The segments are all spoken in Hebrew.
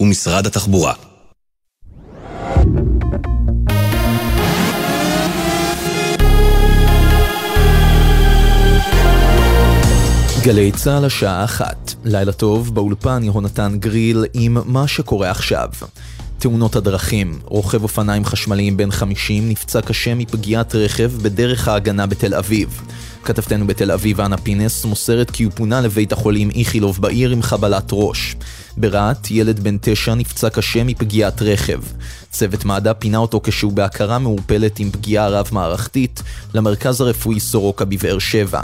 ומשרד התחבורה. גלי צה"ל השעה אחת, לילה טוב, באולפן יהונתן גריל עם מה שקורה עכשיו. תאונות הדרכים, רוכב אופניים חשמליים בן 50 נפצע קשה מפגיעת רכב בדרך ההגנה בתל אביב. כתבתנו בתל אביב, אנה פינס, מוסרת כי הוא פונה לבית החולים איכילוב בעיר עם חבלת ראש. ברהט, ילד בן תשע נפצע קשה מפגיעת רכב. צוות מד"א פינה אותו כשהוא בהכרה מעורפלת עם פגיעה רב-מערכתית למרכז הרפואי סורוקה בבאר שבע.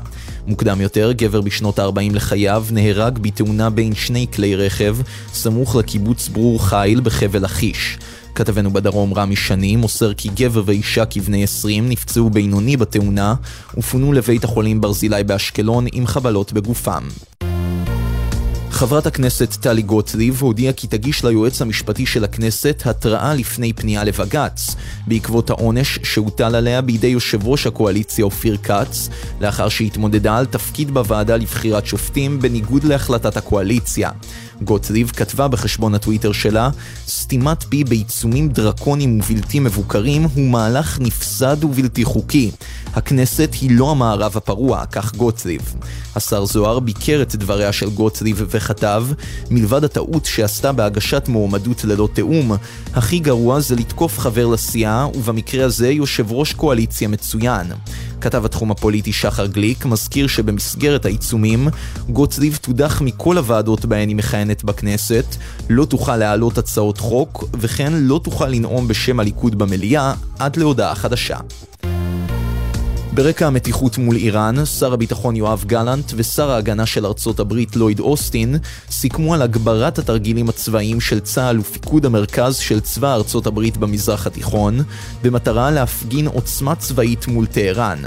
מוקדם יותר, גבר בשנות ה-40 לחייו נהרג בתאונה בין שני כלי רכב, סמוך לקיבוץ ברור חיל בחבל לכיש. כתבנו בדרום רמי שני מוסר כי גבר ואישה כבני 20 נפצעו בינוני בתאונה ופונו לבית החולים ברזילי באשקלון עם חבלות בגופם. חברת הכנסת טלי גוטליב הודיעה כי תגיש ליועץ המשפטי של הכנסת התראה לפני פנייה לבג"ץ, בעקבות העונש שהוטל עליה בידי יושב ראש הקואליציה אופיר כץ, לאחר שהתמודדה על תפקיד בוועדה לבחירת שופטים בניגוד להחלטת הקואליציה. גוטליב כתבה בחשבון הטוויטר שלה, סתימת פי בעיצומים דרקוניים ובלתי מבוקרים הוא מהלך נפסד ובלתי חוקי. הכנסת היא לא המערב הפרוע, כך גוטליב. השר זוהר ביקר את דבריה של גוטליב וכתב, מלבד הטעות שעשתה בהגשת מועמדות ללא תיאום, הכי גרוע זה לתקוף חבר לסיעה, ובמקרה הזה יושב ראש קואליציה מצוין. כתב התחום הפוליטי שחר גליק מזכיר שבמסגרת העיצומים, גוטליב תודח מכל הוועדות בהן היא מכהנת בכנסת, לא תוכל להעלות הצעות חוק, וכן לא תוכל לנאום בשם הליכוד במליאה עד להודעה חדשה. ברקע המתיחות מול איראן, שר הביטחון יואב גלנט ושר ההגנה של ארצות הברית לויד אוסטין סיכמו על הגברת התרגילים הצבאיים של צה"ל ופיקוד המרכז של צבא ארצות הברית במזרח התיכון, במטרה להפגין עוצמה צבאית מול טהרן.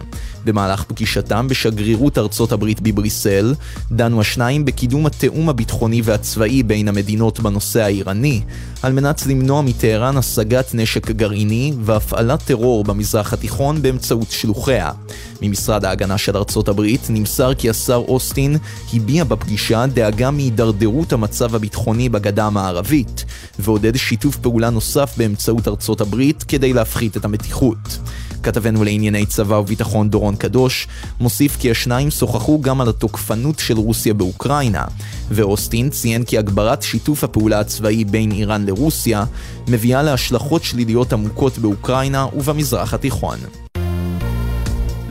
במהלך פגישתם בשגרירות ארצות הברית בבריסל, דנו השניים בקידום התיאום הביטחוני והצבאי בין המדינות בנושא האיראני, על מנת למנוע מטהרן השגת נשק גרעיני והפעלת טרור במזרח התיכון באמצעות שלוחיה. ממשרד ההגנה של ארצות הברית נמסר כי השר אוסטין הביע בפגישה דאגה מהידרדרות המצב הביטחוני בגדה המערבית, ועודד שיתוף פעולה נוסף באמצעות ארצות הברית כדי להפחית את המתיחות. כתבנו לענייני צבא וביטחון דורון קדוש, מוסיף כי השניים שוחחו גם על התוקפנות של רוסיה באוקראינה, ואוסטין ציין כי הגברת שיתוף הפעולה הצבאי בין איראן לרוסיה מביאה להשלכות שליליות עמוקות באוקראינה ובמזרח התיכון.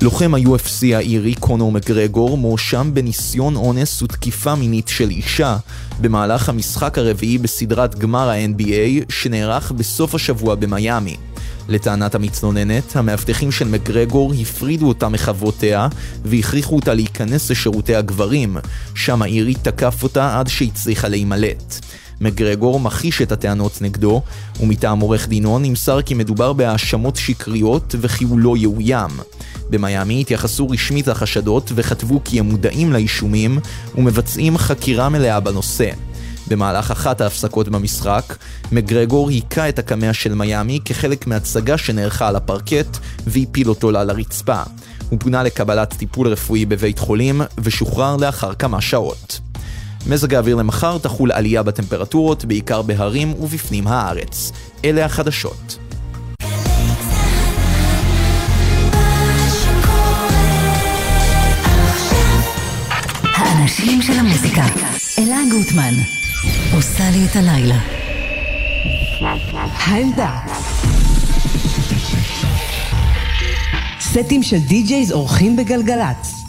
לוחם ה-UFC האירי קונור מגרגור מואשם בניסיון אונס ותקיפה מינית של אישה במהלך המשחק הרביעי בסדרת גמר ה-NBA שנערך בסוף השבוע במיאמי. לטענת המתלוננת, המאבטחים של מגרגור הפרידו אותה מחברותיה והכריחו אותה להיכנס לשירותי הגברים, שם האירי תקף אותה עד שהצליחה להימלט. מגרגור מכחיש את הטענות נגדו, ומטעם עורך דינו נמסר כי מדובר בהאשמות שקריות וכי הוא לא יאוים. במיאמי התייחסו רשמית לחשדות וכתבו כי הם מודעים לאישומים ומבצעים חקירה מלאה בנושא. במהלך אחת ההפסקות במשחק, מגרגור היכה את הקמע של מיאמי כחלק מהצגה שנערכה על הפרקט והפיל אותו לה לרצפה. הוא פונה לקבלת טיפול רפואי בבית חולים ושוחרר לאחר כמה שעות. מזג האוויר למחר תחול עלייה בטמפרטורות, בעיקר בהרים ובפנים הארץ. אלה החדשות. האנשים של המוזיקה, אלה גוטמן, עושה לי את הלילה. העמדה סטים של די-ג'ייז אורחים בגלגלצ.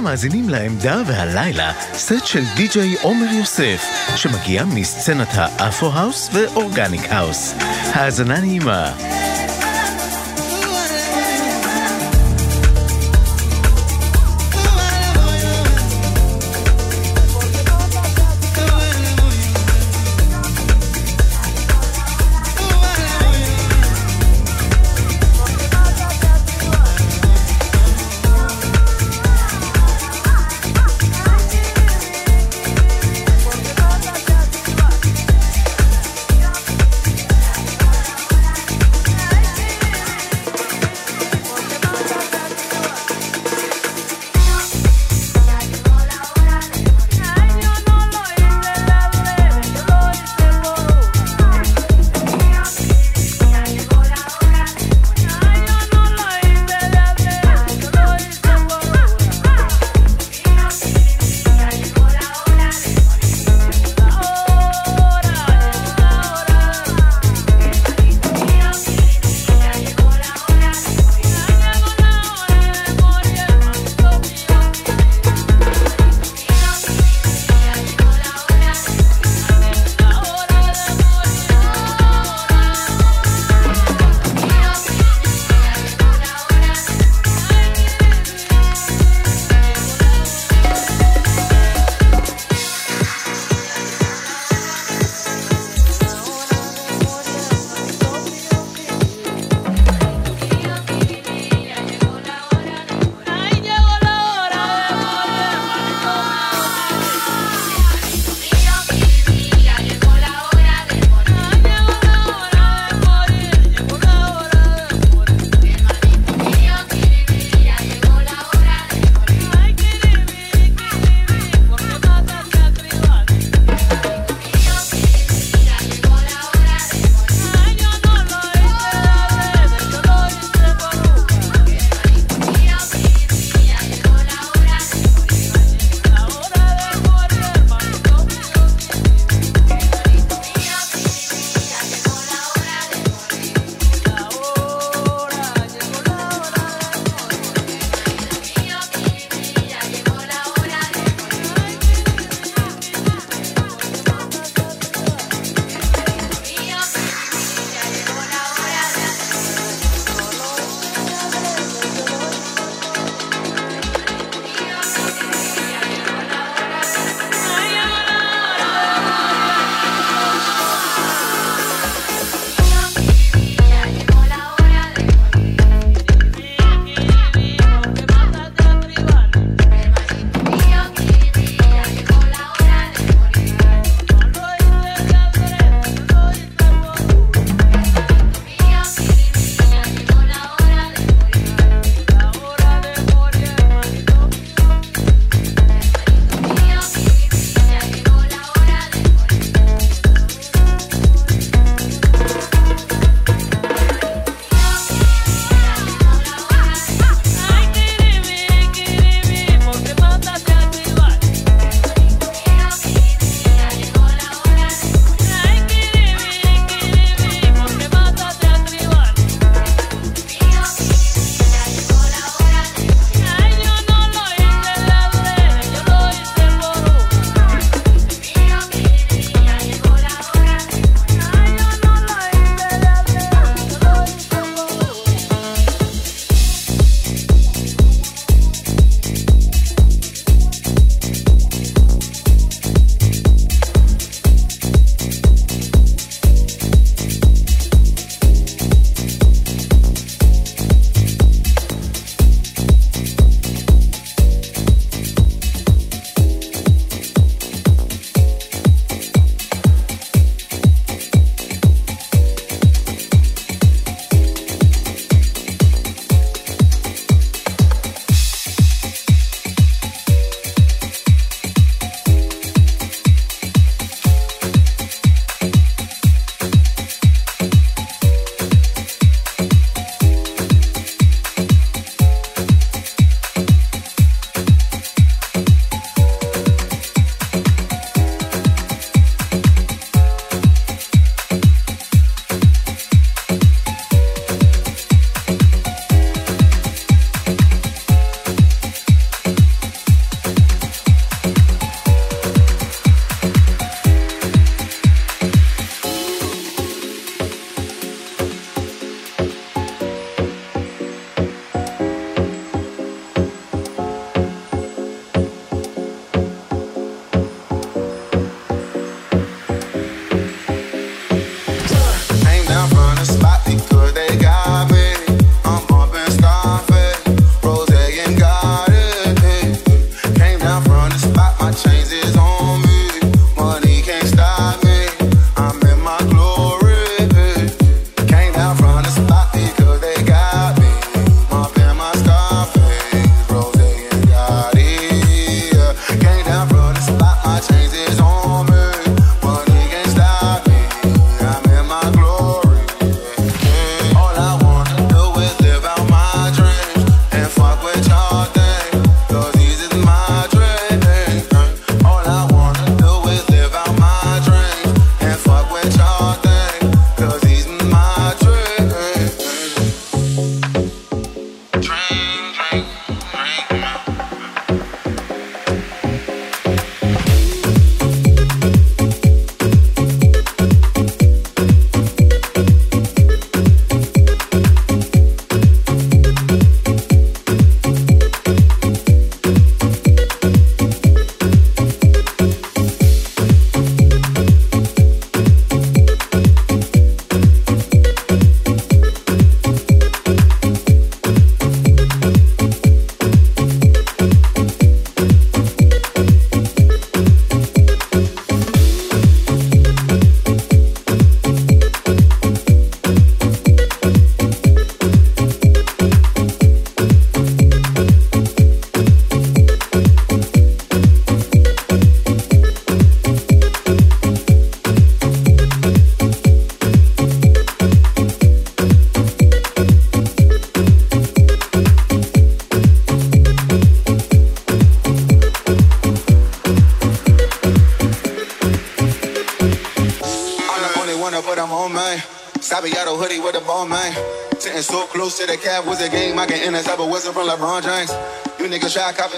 אתם מאזינים לעמדה והלילה סט של די.ג'יי עומר יוסף שמגיע מסצנת ה Afro House ו Organic House. האזנה נעימה.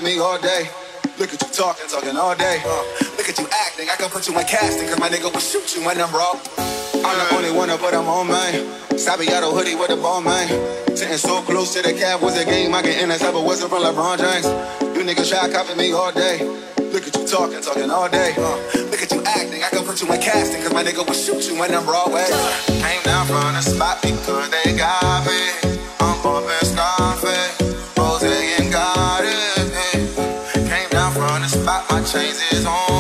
Copy me all day. Look at you talking, talking all day. Uh, look at you acting. I can put you in casting, cause my nigga will shoot you when I'm raw. I'm the only one but I'm on, man. Sabiato hoodie with a ball, man. Sitting so close to the cap was a game. I can intercept a whistle from LeBron James. You niggas try copy me all day. Look at you talking, talking all day. Uh, look at you acting. I can put you in casting, cause my nigga will shoot you when I'm Broadway. Came down from the spot because they got me. Chains is on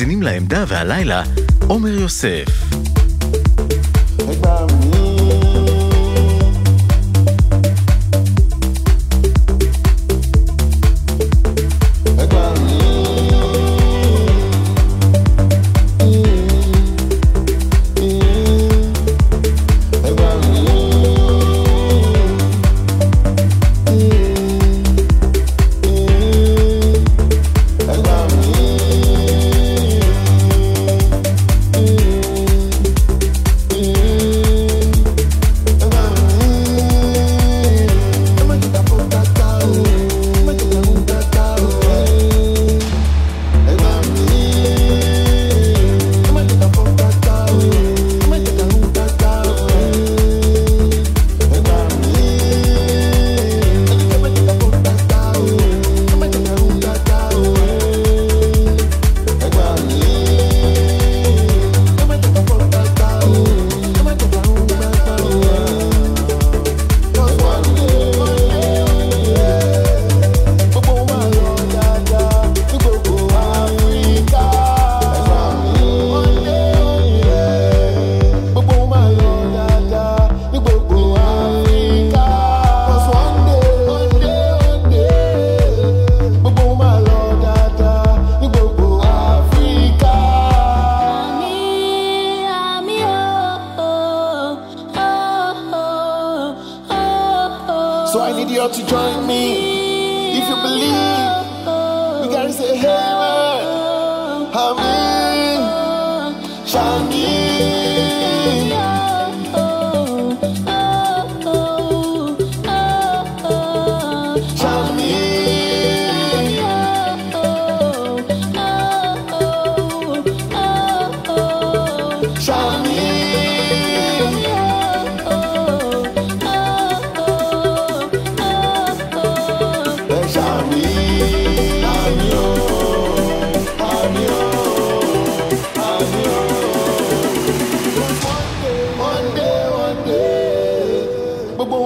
מאזינים לעמדה והלילה עומר יוסף.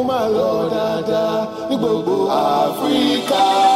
máa lọ dáadáa ní gbogbo Áfíríkà.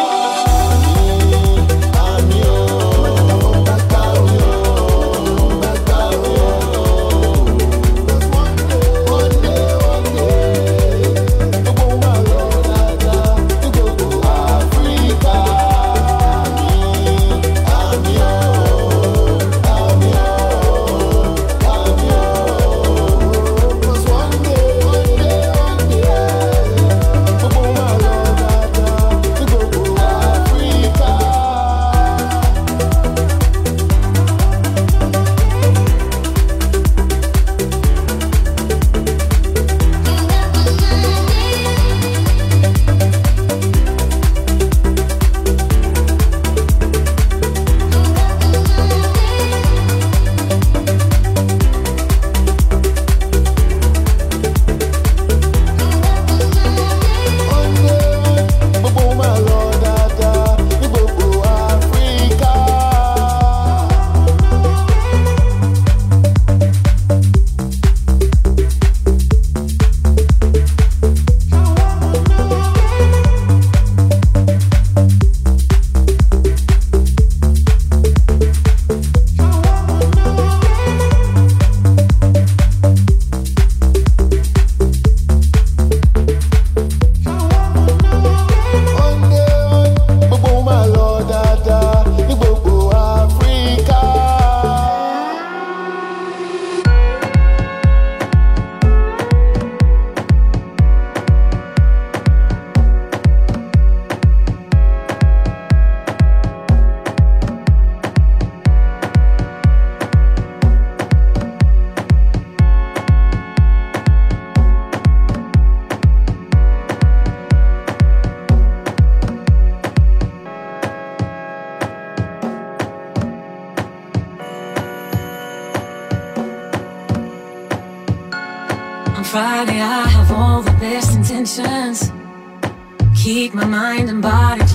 Keep my mind and body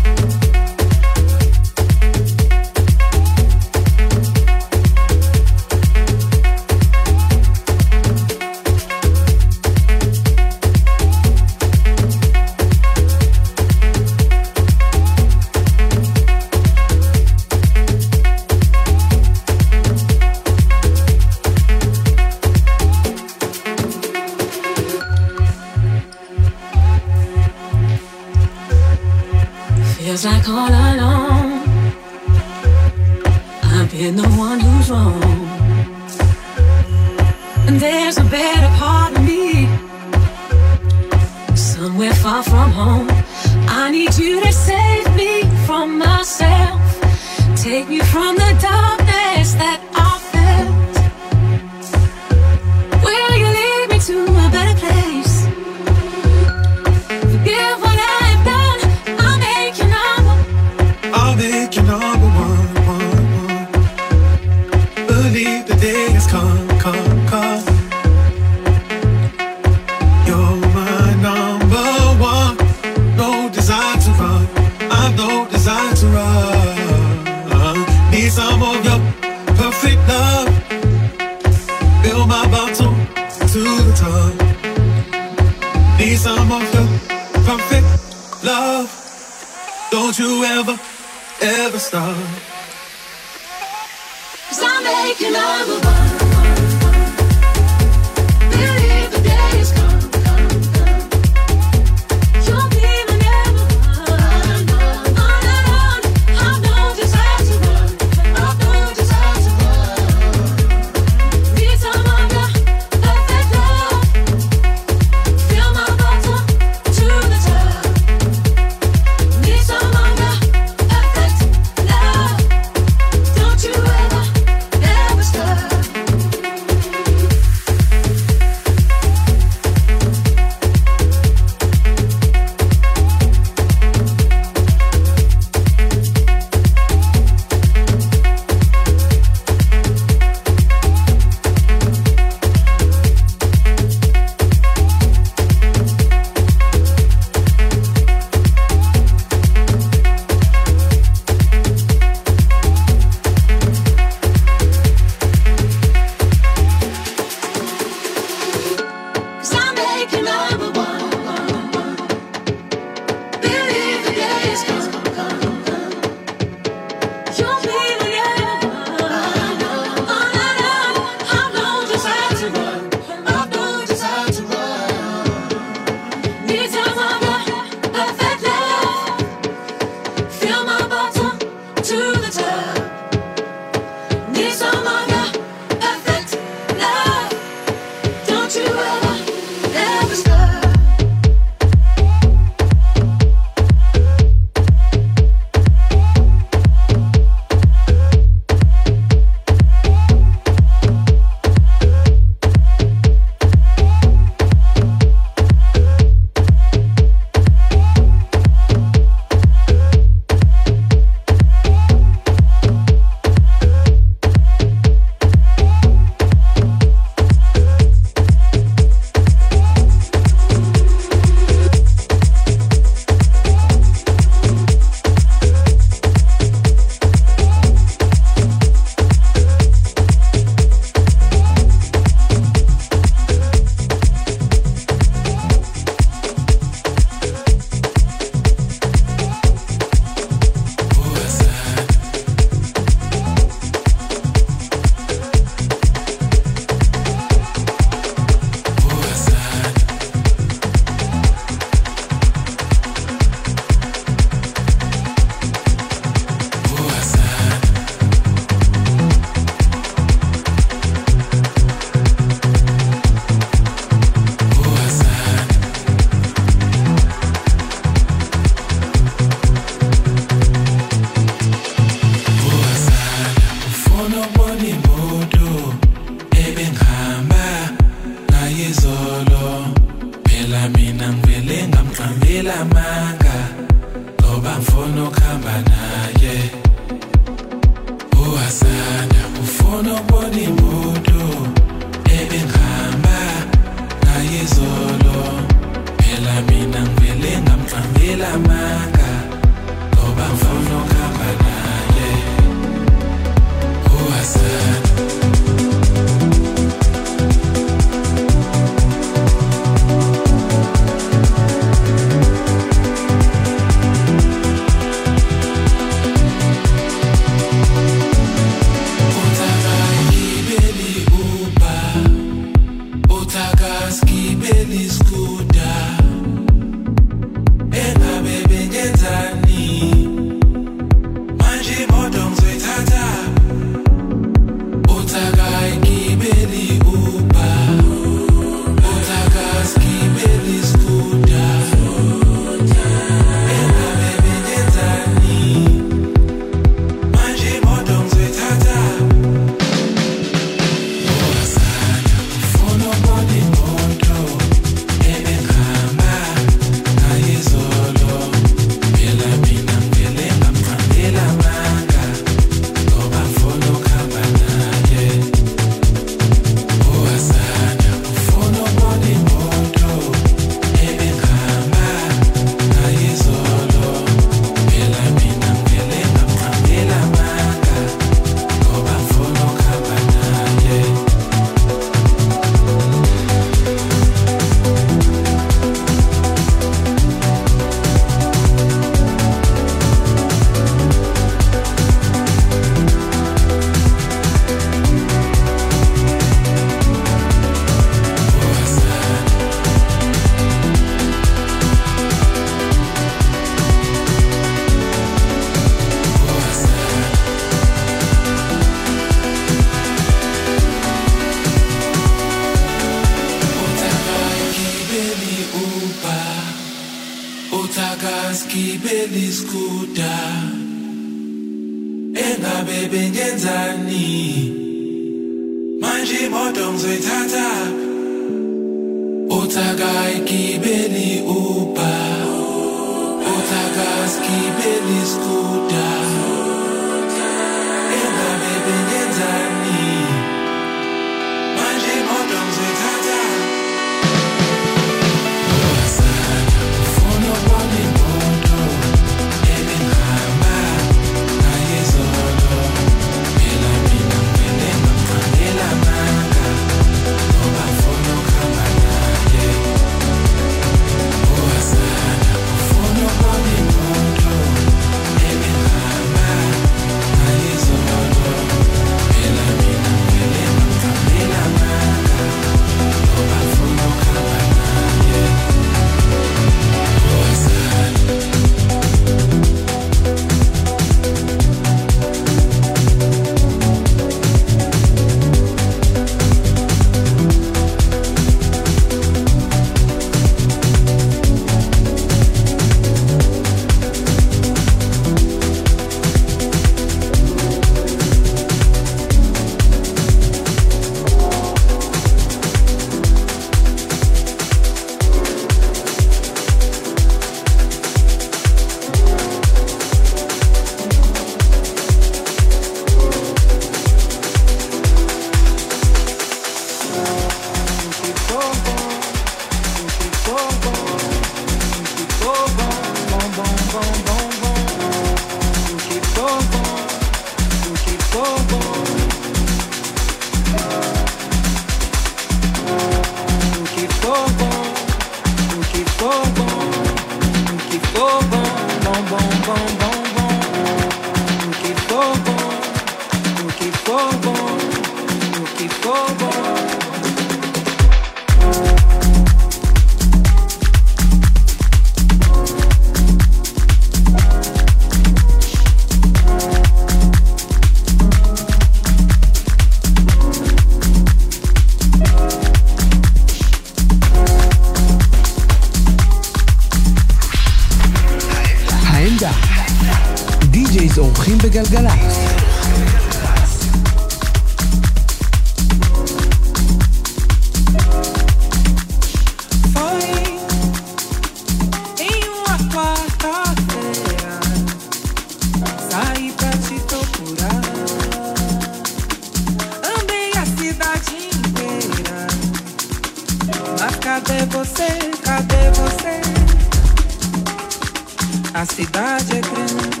A cidade é grande,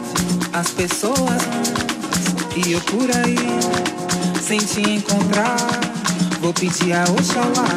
as pessoas e eu por aí, sem te encontrar, vou pedir a Oxalá.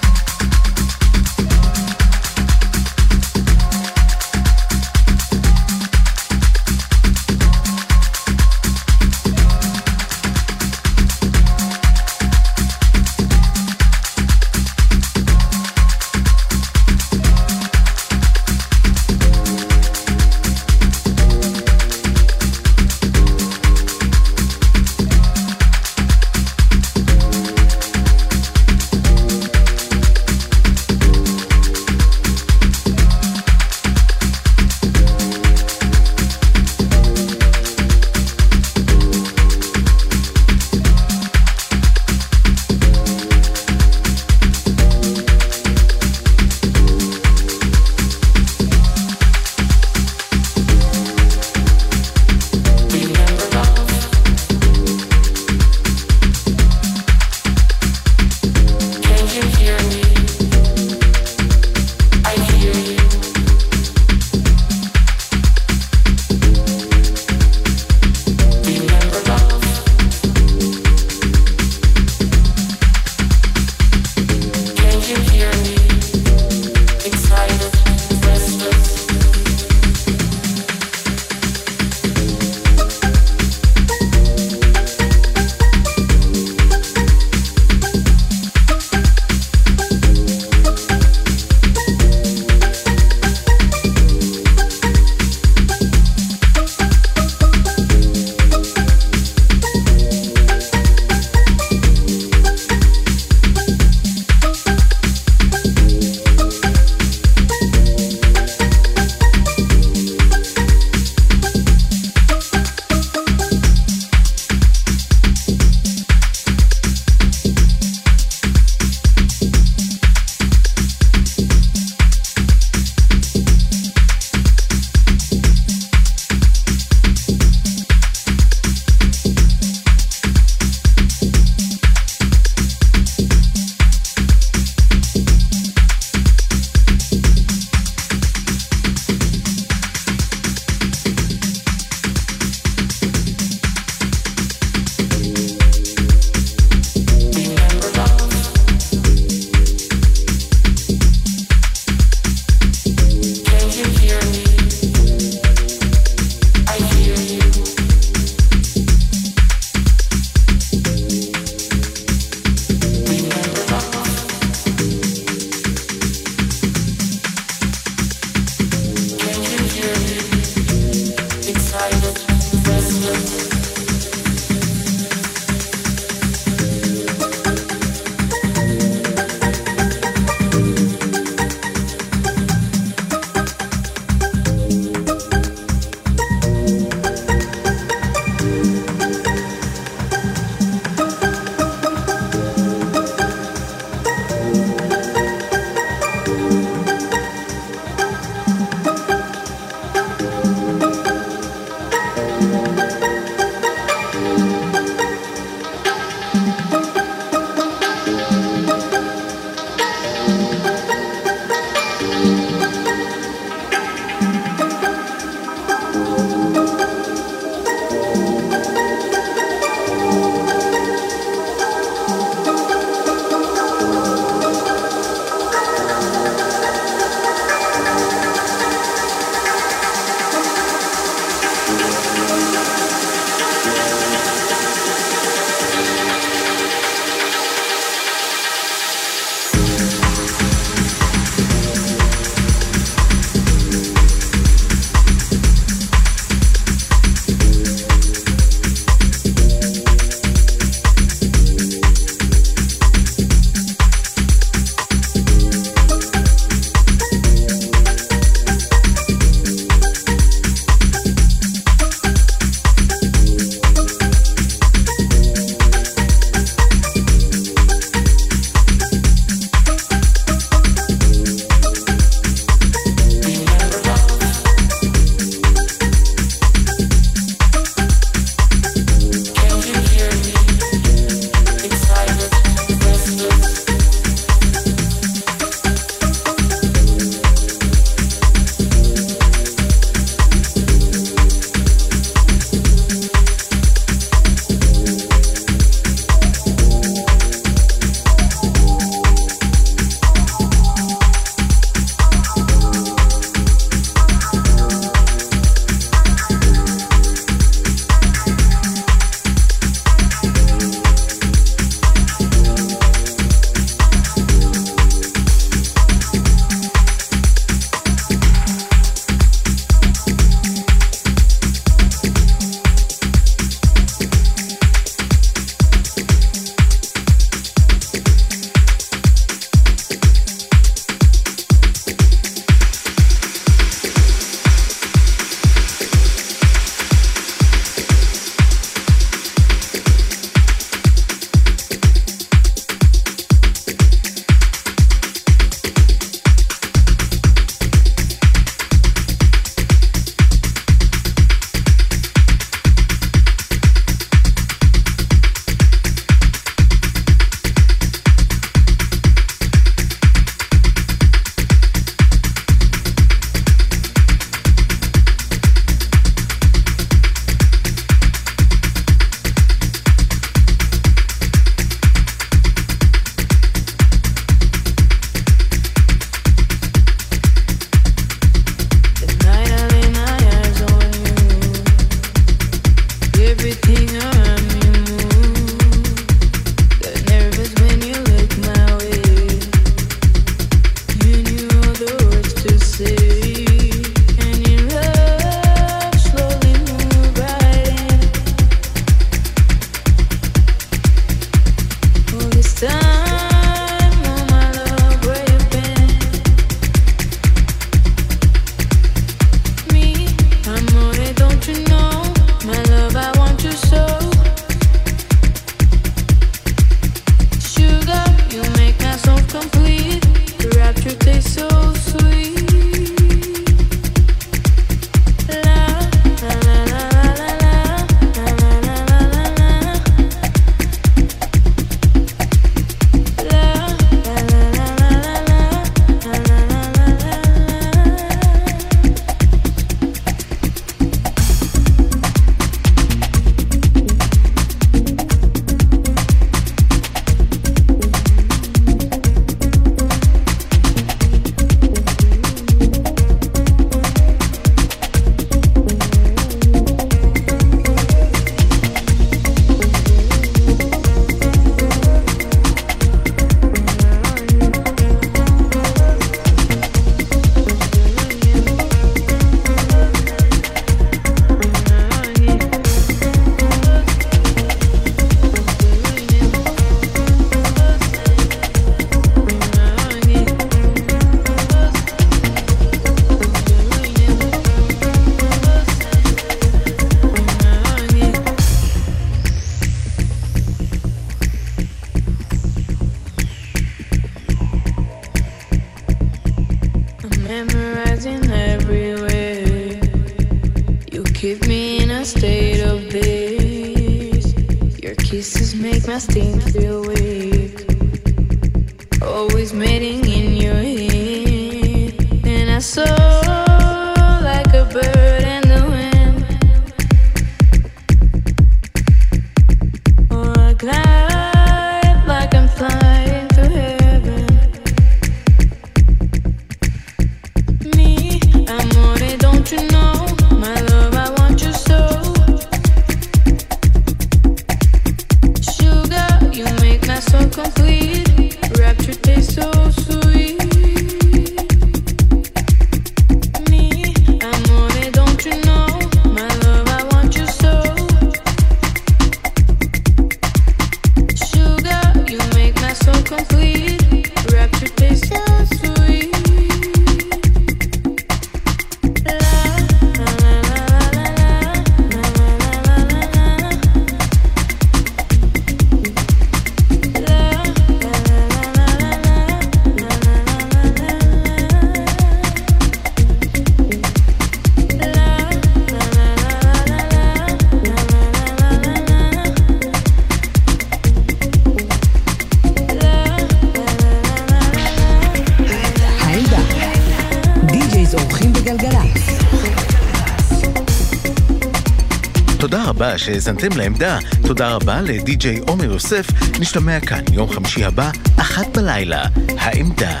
רבה שהאזנתם לעמדה. תודה רבה לדי-ג'יי עומר יוסף. נשתמע כאן יום חמישי הבא, אחת בלילה, העמדה.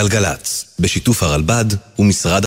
גלגלצ, בשיתוף הרלב"ד ומשרד